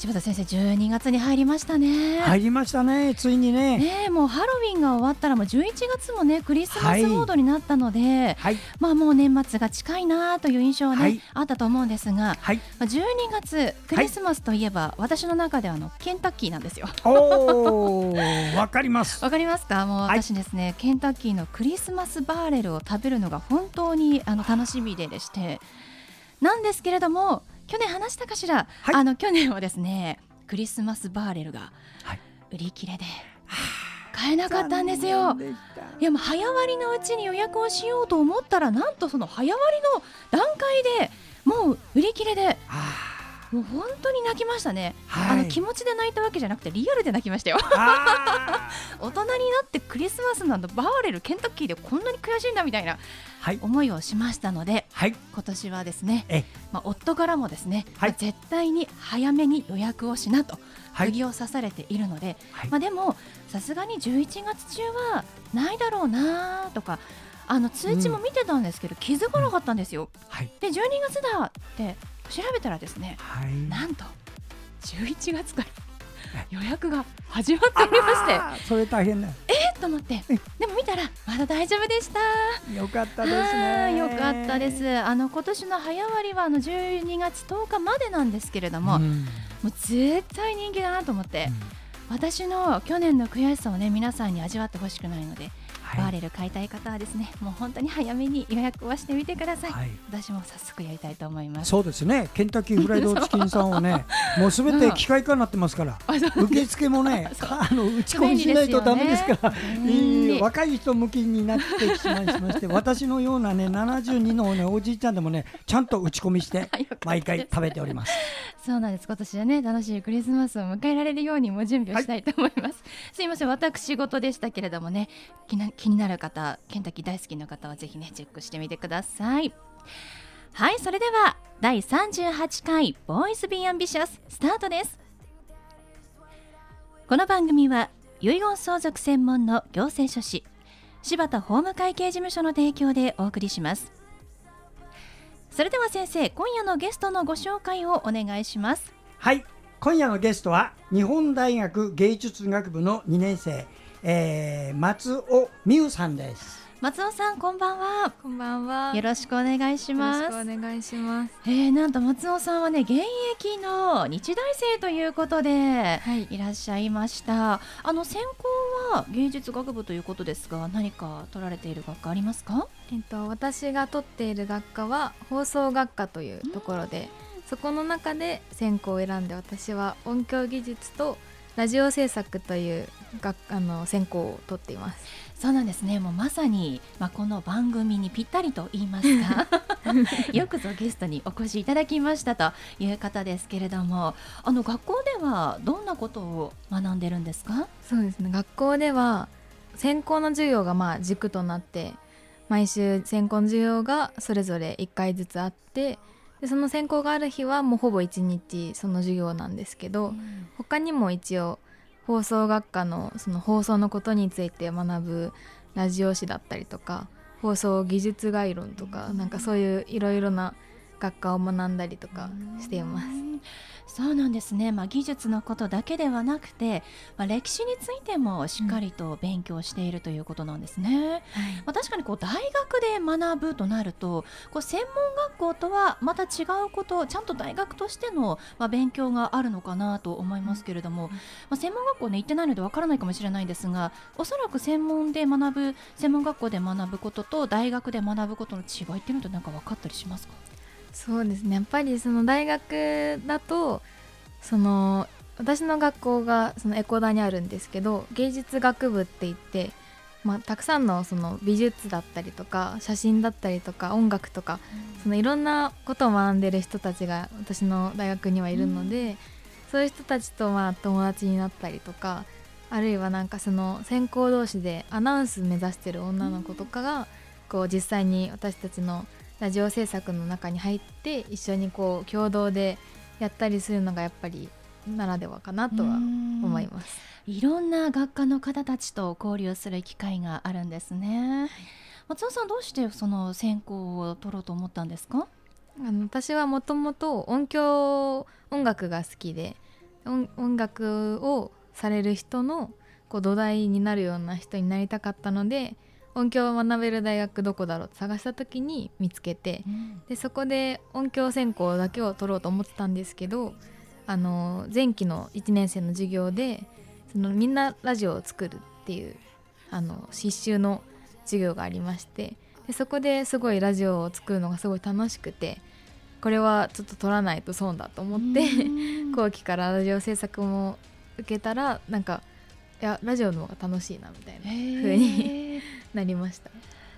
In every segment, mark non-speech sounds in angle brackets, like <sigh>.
柴田先生12月に入りましたね。入りましたねついにね。ねもうハロウィンが終わったらもう11月もねクリスマスモードになったので、はい、まあもう年末が近いなという印象ね、はい、あったと思うんですが、はい、まあ12月クリスマスといえば、私の中ではあのケンタッキーなんですよ。おわかります。<laughs> わかりますか？もう私ですね、ケンタッキーのクリスマスバーレルを食べるのが本当にあの楽しみででして。なんですけれども去年話したかしら、はい、あの去年はですねクリスマスバーレルが売り切れで、買えなかったんですよ。いやもう早割のうちに予約をしようと思ったらなんとその早割の段階でもう売り切れで。もう本当に泣きましたね、はい、あの気持ちで泣いたわけじゃなくてリアルで泣きましたよ。<laughs> 大人になってクリスマスなどバーレルケンタッキーでこんなに悔しいんだみたいな思いをしましたので、はい、今年はですね、まあ、夫からもですね、はい、絶対に早めに予約をしなと釘を刺されているので、まあ、でもさすがに11月中はないだろうなとかあの通知も見てたんですけど、うん、気づかなかったんですよ。で12月だって調べたらですね、はい、なんと11月から予約が始まっておりまして。それ大変だえー、と思って。でも見たらまだ大丈夫でした。よかったですね。よかったです。あの今年の早割はあの12月10日までなんですけれども、うん、もう絶対人気だなと思って、うん、私の去年の悔しさをね皆さんに味わってほしくないのでバーレル買いたい方はですねもう本当に早めに予約をしてみてください、はい、私も早速やりたいと思います。そうですね。ケンタッキーフライドチキンさんはね <laughs> もうすべて機械化になってますから、うん、受付もね <laughs> あの打ち込みしないとだめですからね、若い人向きになってしまいまして <laughs> 私のようなね72の、ね、おじいちゃんでもねちゃんと打ち込みして毎回食べております。そうなんです。今年はね楽しいクリスマスを迎えられるようにも準備をしたいと思います、はい、すいません。私事でしたけれどもね気になる方ケンタッキー大好きな方はぜひねチェックしてみてください。はいそれでは第38回ボーイズビーアンビシャススタートです。この番組は遺言相続専門の行政書士柴田法務会計事務所の提供でお送りします。それでは先生今夜のゲストのご紹介をお願いします。はい今夜のゲストは日本大学芸術学部の2年生えー、松尾美優さんです。松尾さんこんばんは。こんばんは。よろしくお願いします。お願いします。えー、なんと松尾さんはね現役の日大生ということで、い、らっしゃいました。あの専攻は芸術学部ということですが何か取られている学科ありますか？えっと私が取っている学科は放送学科というところで、そこの中で専攻を選んで私は音響技術とラジオ制作というがあの専攻を取っています。そうなんですね。もうまさに、まあ、この番組にぴったりと言いますか。<laughs> よくぞゲストにお越しいただきましたという方ですけれども。あの学校ではどんなことを学んでるんですか？そうですね。学校では専攻の授業がまあ軸となって毎週専攻の授業がそれぞれ1回ずつあってでその専攻がある日はもうほぼ1日その授業なんですけど、うん、他にも一応放送学科のその放送のことについて学ぶラジオ誌だったりとか放送技術概論とか、うん、なんかそういういろいろな学科を学んだりとかしています。そうなんですね、まあ、技術のことだけではなくて、まあ、歴史についてもしっかりと勉強しているということなんですね。うん。はい、まあ、確かにこう大学で学ぶとなるとこう専門学校とはまた違うことちゃんと大学としての、まあ、勉強があるのかなと思いますけれども、うん、まあ、専門学校ね行ってないのでわからないかもしれないんですがおそらく専門で学ぶ専門学校で学ぶことと大学で学ぶことの違いっていうのと何か分かったりしますか？そうですね。やっぱりその大学だとその私の学校がそのエコダにあるんですけど芸術学部って言って、まあ、たくさんのその美術だったりとか写真だったりとか音楽とか、そのいろんなことを学んでる人たちが私の大学にはいるので、そういう人たちとまあ友達になったりとかあるいはなんかその専攻同士でアナウンス目指してる女の子とかがこう実際に私たちのラジオ制作の中に入って一緒にこう共同でやったりするのがやっぱりならではかなとは思います。いろんな学科の方たちと交流する機会があるんですね、はい、松尾さんどうしてその専攻を取ろうと思ったんですか？あの私はもともと音響音楽が好きで音楽をされる人のこう土台になるような人になりたかったので音響を学べる大学どこだろうって探した時に見つけて、うん、でそこで音響専攻だけを取ろうと思ってたんですけどあの前期の1年生の授業でそのみんなラジオを作るっていうあの必修の授業がありましてでそこですごいラジオを作るのがすごい楽しくてこれはちょっと取らないと損だと思って後期からラジオ制作も受けたらなんかいやラジオの方が楽しいなみたいな風になりました。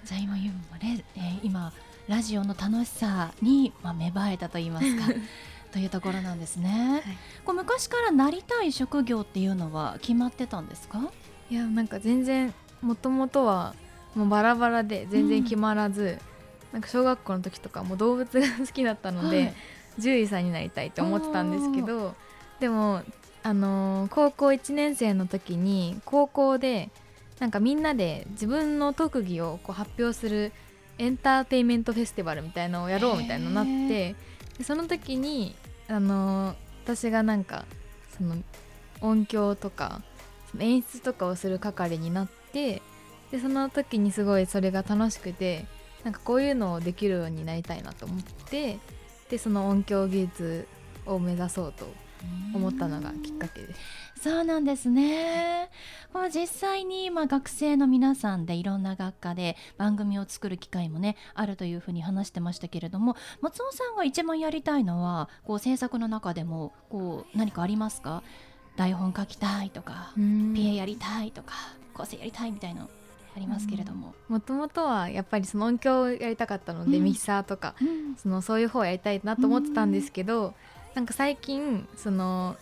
じゃあ今言うもね、えー、今ラジオの楽しさに、まあ、芽生えたと言いますか <laughs> というところなんですね、はい、こう昔からなりたい職業っていうのは決まってたんですか？いやなんか全然もともとはもうバラバラで全然決まらず、うん、なんか小学校の時とかも動物が好きだったので、はい、獣医さんになりたいって思ってたんですけどでもあのー、高校1年生の時に高校でなんかみんなで自分の特技をこう発表するエンターテインメントフェスティバルみたいなのをやろうみたいなのになってその時にあの私がなんかその音響とかその演出とかをする係になってでその時にすごいそれが楽しくてなんかこういうのをできるようになりたいなと思ってでその音響技術を目指そうと思ったのがきっかけです。そうなんですね。これ実際に今学生の皆さんでいろんな学科で番組を作る機会もねあるというふうに話してましたけれども松尾さんが一番やりたいのはこう制作の中でもこう何かありますか？台本書きたいとか PA やりたいとか構成やりたいみたいなありますけれども。もともとはやっぱりその音響をやりたかったので、うん、ミキサーとか、うん、そのそういう方をやりたいなと思ってたんですけど、うん、なんか最近その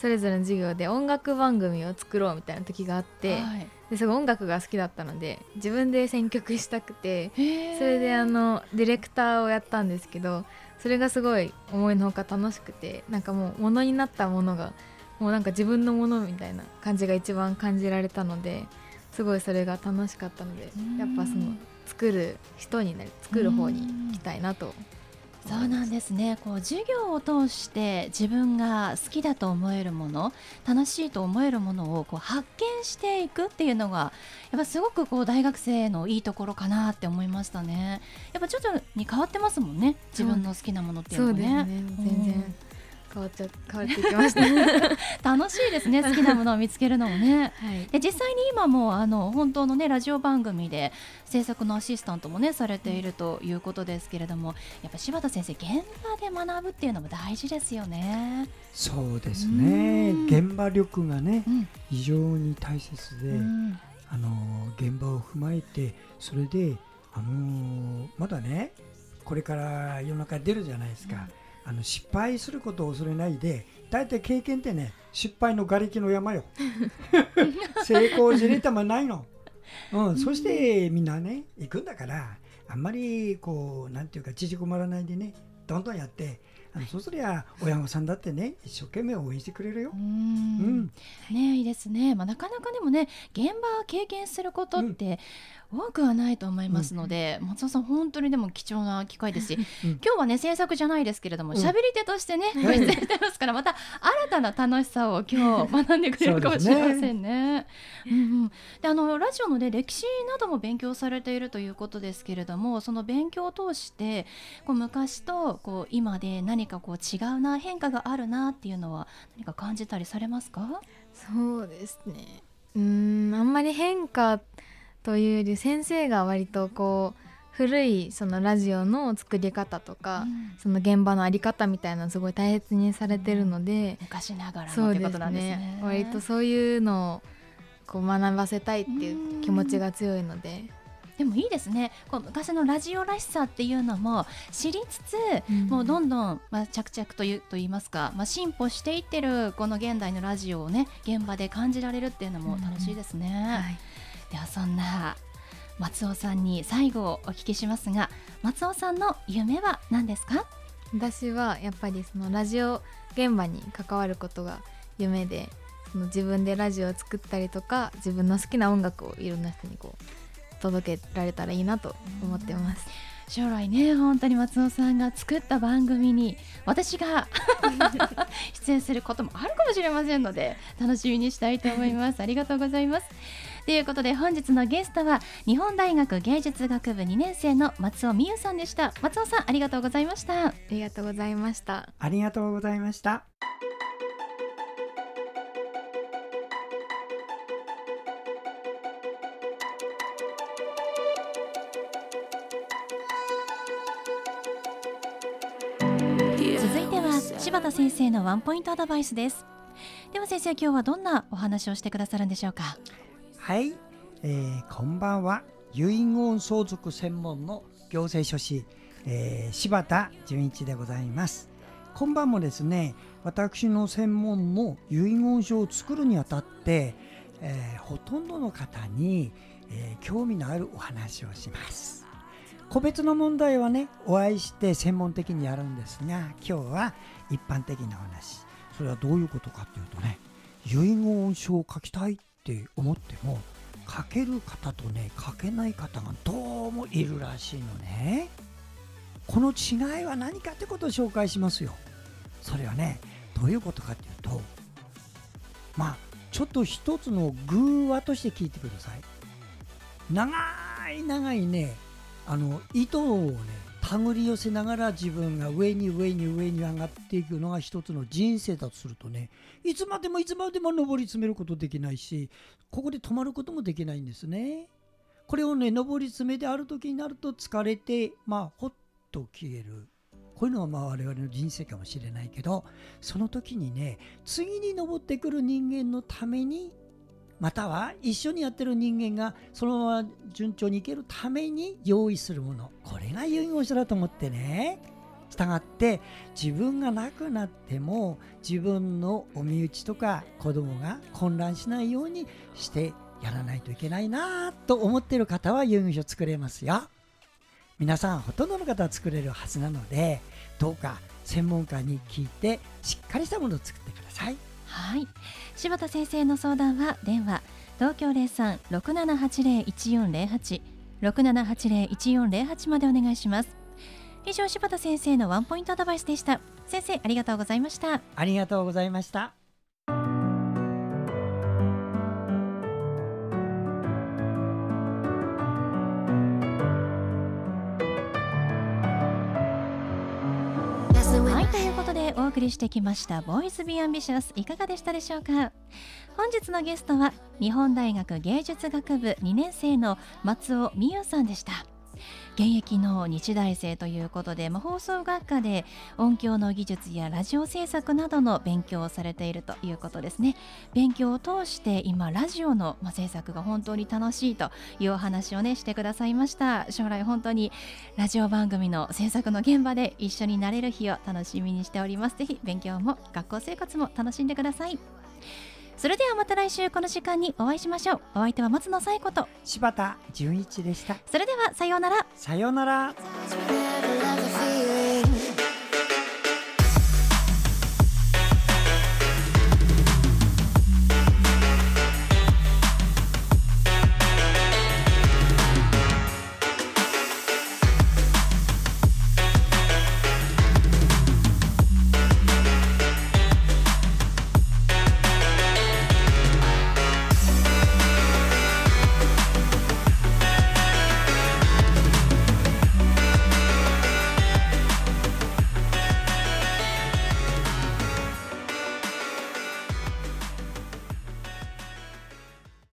それぞれの授業で音楽番組を作ろうみたいな時があって、はい、ですごい音楽が好きだったので自分で選曲したくてそれであのディレクターをやったんですけどそれがすごい思いのほか楽しくてなんかもうものになったものがもうなんか自分のものみたいな感じが一番感じられたのですごいそれが楽しかったのでやっぱその作る人になり作る方に行きたいなとそうなんですね。こう授業を通して自分が好きだと思えるもの楽しいと思えるものをこう発見していくっていうのがやっぱすごくこう大学生のいいところかなって思いましたね。やっぱ徐々に変わってますもんね。自分の好きなものっていうのね、ね、全然、変わっちゃ変わっていきました。<laughs> 楽しいですね好きなものを見つけるのもね、はい、で実際に今もあの本当のねラジオ番組で制作のアシスタントもねされているということですけれどもやっぱ柴田先生現場で学ぶっていうのも大事ですよね。そうですね。現場力がね、うん、非常に大切で、あの現場を踏まえてそれであのまだねこれから世の中出るじゃないですか、うんあの失敗することを恐れないで大体経験ってね失敗の瓦礫の山よ。<laughs> 成功じれたまないの、うん、そしてみんなね行くんだからあんまりこうなんていうか縮こまらないでねどんどんやってそうすりゃ親御さんだってね一生懸命応援してくれるよ。うん。うん。ねいいですね、まあ、なかなかでもね現場経験することって、多くはないと思いますので、うん、松尾さん本当にでも貴重な機会ですし、うん、今日はね制作じゃないですけれども喋、り手としてねご出演してますからまた新たな楽しさを今日 <laughs> 学んでくれるかもしれませんね。うんうん、であのラジオのね歴史なども勉強されているということですけれどもその勉強を通してこう昔とこう今で何かこう違うな変化があるなっていうのは何か感じたりされますか？そうですね。うんあんまり変化というより先生が割とこう古いそのラジオの作り方とか、うん、その現場の在り方みたいなのすごい大切にされてるので、うん、昔ながらのってことなんですね、ね、割とそういうのをこう学ばせたいっていう気持ちが強いので。でもいいですね。こう昔のラジオらしさっていうのも知りつつ、うん、もうどんどん、まあ、着々というと言いますか、まあ、進歩していってるこの現代のラジオをね現場で感じられるっていうのも楽しいですね。うんはい、ではそんな松尾さんに最後お聞きしますが松尾さんの夢は何ですか？私はやっぱりそのラジオ現場に関わることが夢でその自分でラジオを作ったりとか自分の好きな音楽をいろんな人にこう届けられたらいいなと思ってます。将来ね本当に松尾さんが作った番組に私が <laughs> 出演することもあるかもしれませんので楽しみにしたいと思います。ありがとうございます。ということで本日のゲストは日本大学芸術学部2年生の松尾美優さんでした。松尾さんありがとうございました。ありがとうございました。ありがとうございました柴田先生のワンポイントアドバイスです。では先生今日はどんなお話をしてくださるんでしょうか？はい、えー、こんばんは。遺言相続専門の行政書士、えー、柴田純一でございます。今晩もですね私の専門の遺言書を作るにあたって、えー、ほとんどの方に、えー、興味のあるお話をします。個別の問題はねお会いして専門的にやるんですが今日は一般的な話。それはどういうことかっていうとね遺言書を書きたいって思っても書ける方とね書けない方がどうもいるらしいのね。この違いは何かってことを紹介しますよ。それはねどういうことかっていうとまあちょっと一つの偶話として聞いてください。長い長いねあの糸をね手繰り寄せながら自分が上に上に上に上がっていくのが一つの人生だとするとねいつまでもいつまでも上り詰めることできないしここで止まることもできないんですね。これをね上り詰めである時になると疲れてまあほっと消える。こういうのがまあ我々の人生かもしれないけどその時にね次に登ってくる人間のためにまたは一緒にやってる人間がそのまま順調にいけるために用意するもの。これが遺言書だと思ってね。したがって自分が亡くなっても自分のお身内とか子供が混乱しないようにしてやらないといけないなと思ってる方は遺言書作れますよ。皆さんほとんどの方は作れるはずなのでどうか専門家に聞いてしっかりしたものを作ってください。はい。柴田先生の相談は電話東京零三六七八零一四零八六七八零一四零八までお願いします。以上柴田先生のワンポイントアドバイスでした。先生ありがとうございました。ありがとうございました。ということでお送りしてきました「ボーイズ・ビー・アンビシャス」いかがでしたでしょうか？本日のゲストは日本大学芸術学部2年生の松尾美優さんでした。現役の日大生ということで、まあ、放送学科で音響の技術やラジオ制作などの勉強をされているということですね。勉強を通して今ラジオの、まあ、制作が本当に楽しいというお話をねしてくださいました。将来本当にラジオ番組の制作の現場で一緒になれる日を楽しみにしております。ぜひ勉強も学校生活も楽しんでください。それではまた来週この時間にお会いしましょう。お相手は松野紗子と。柴田純一でした。それではさようなら。さようなら